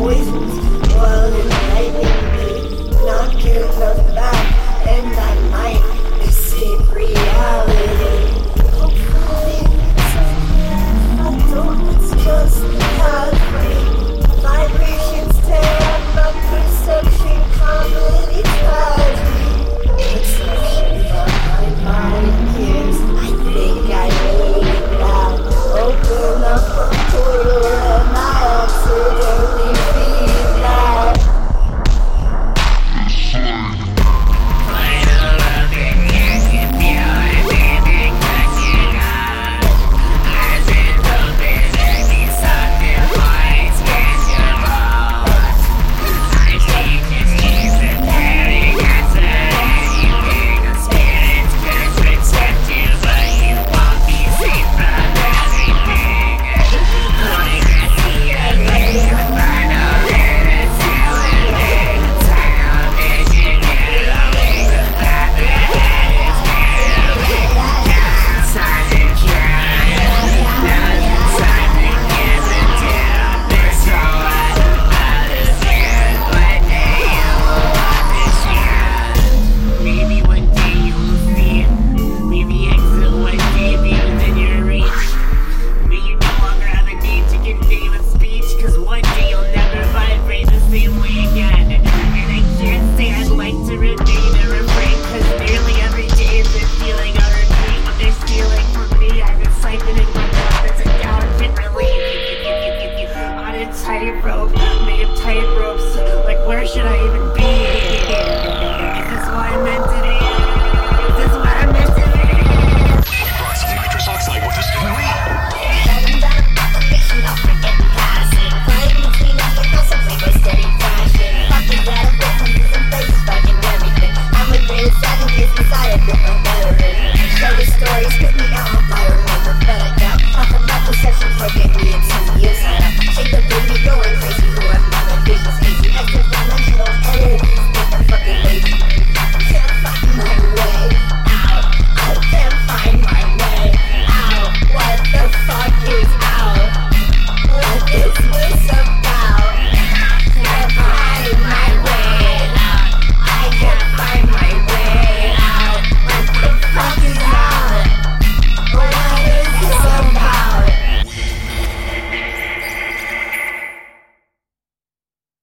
poisons boiled in the baby not care nothing about and my mind is sick reality hopefully I don't it's just Tell the stories, put me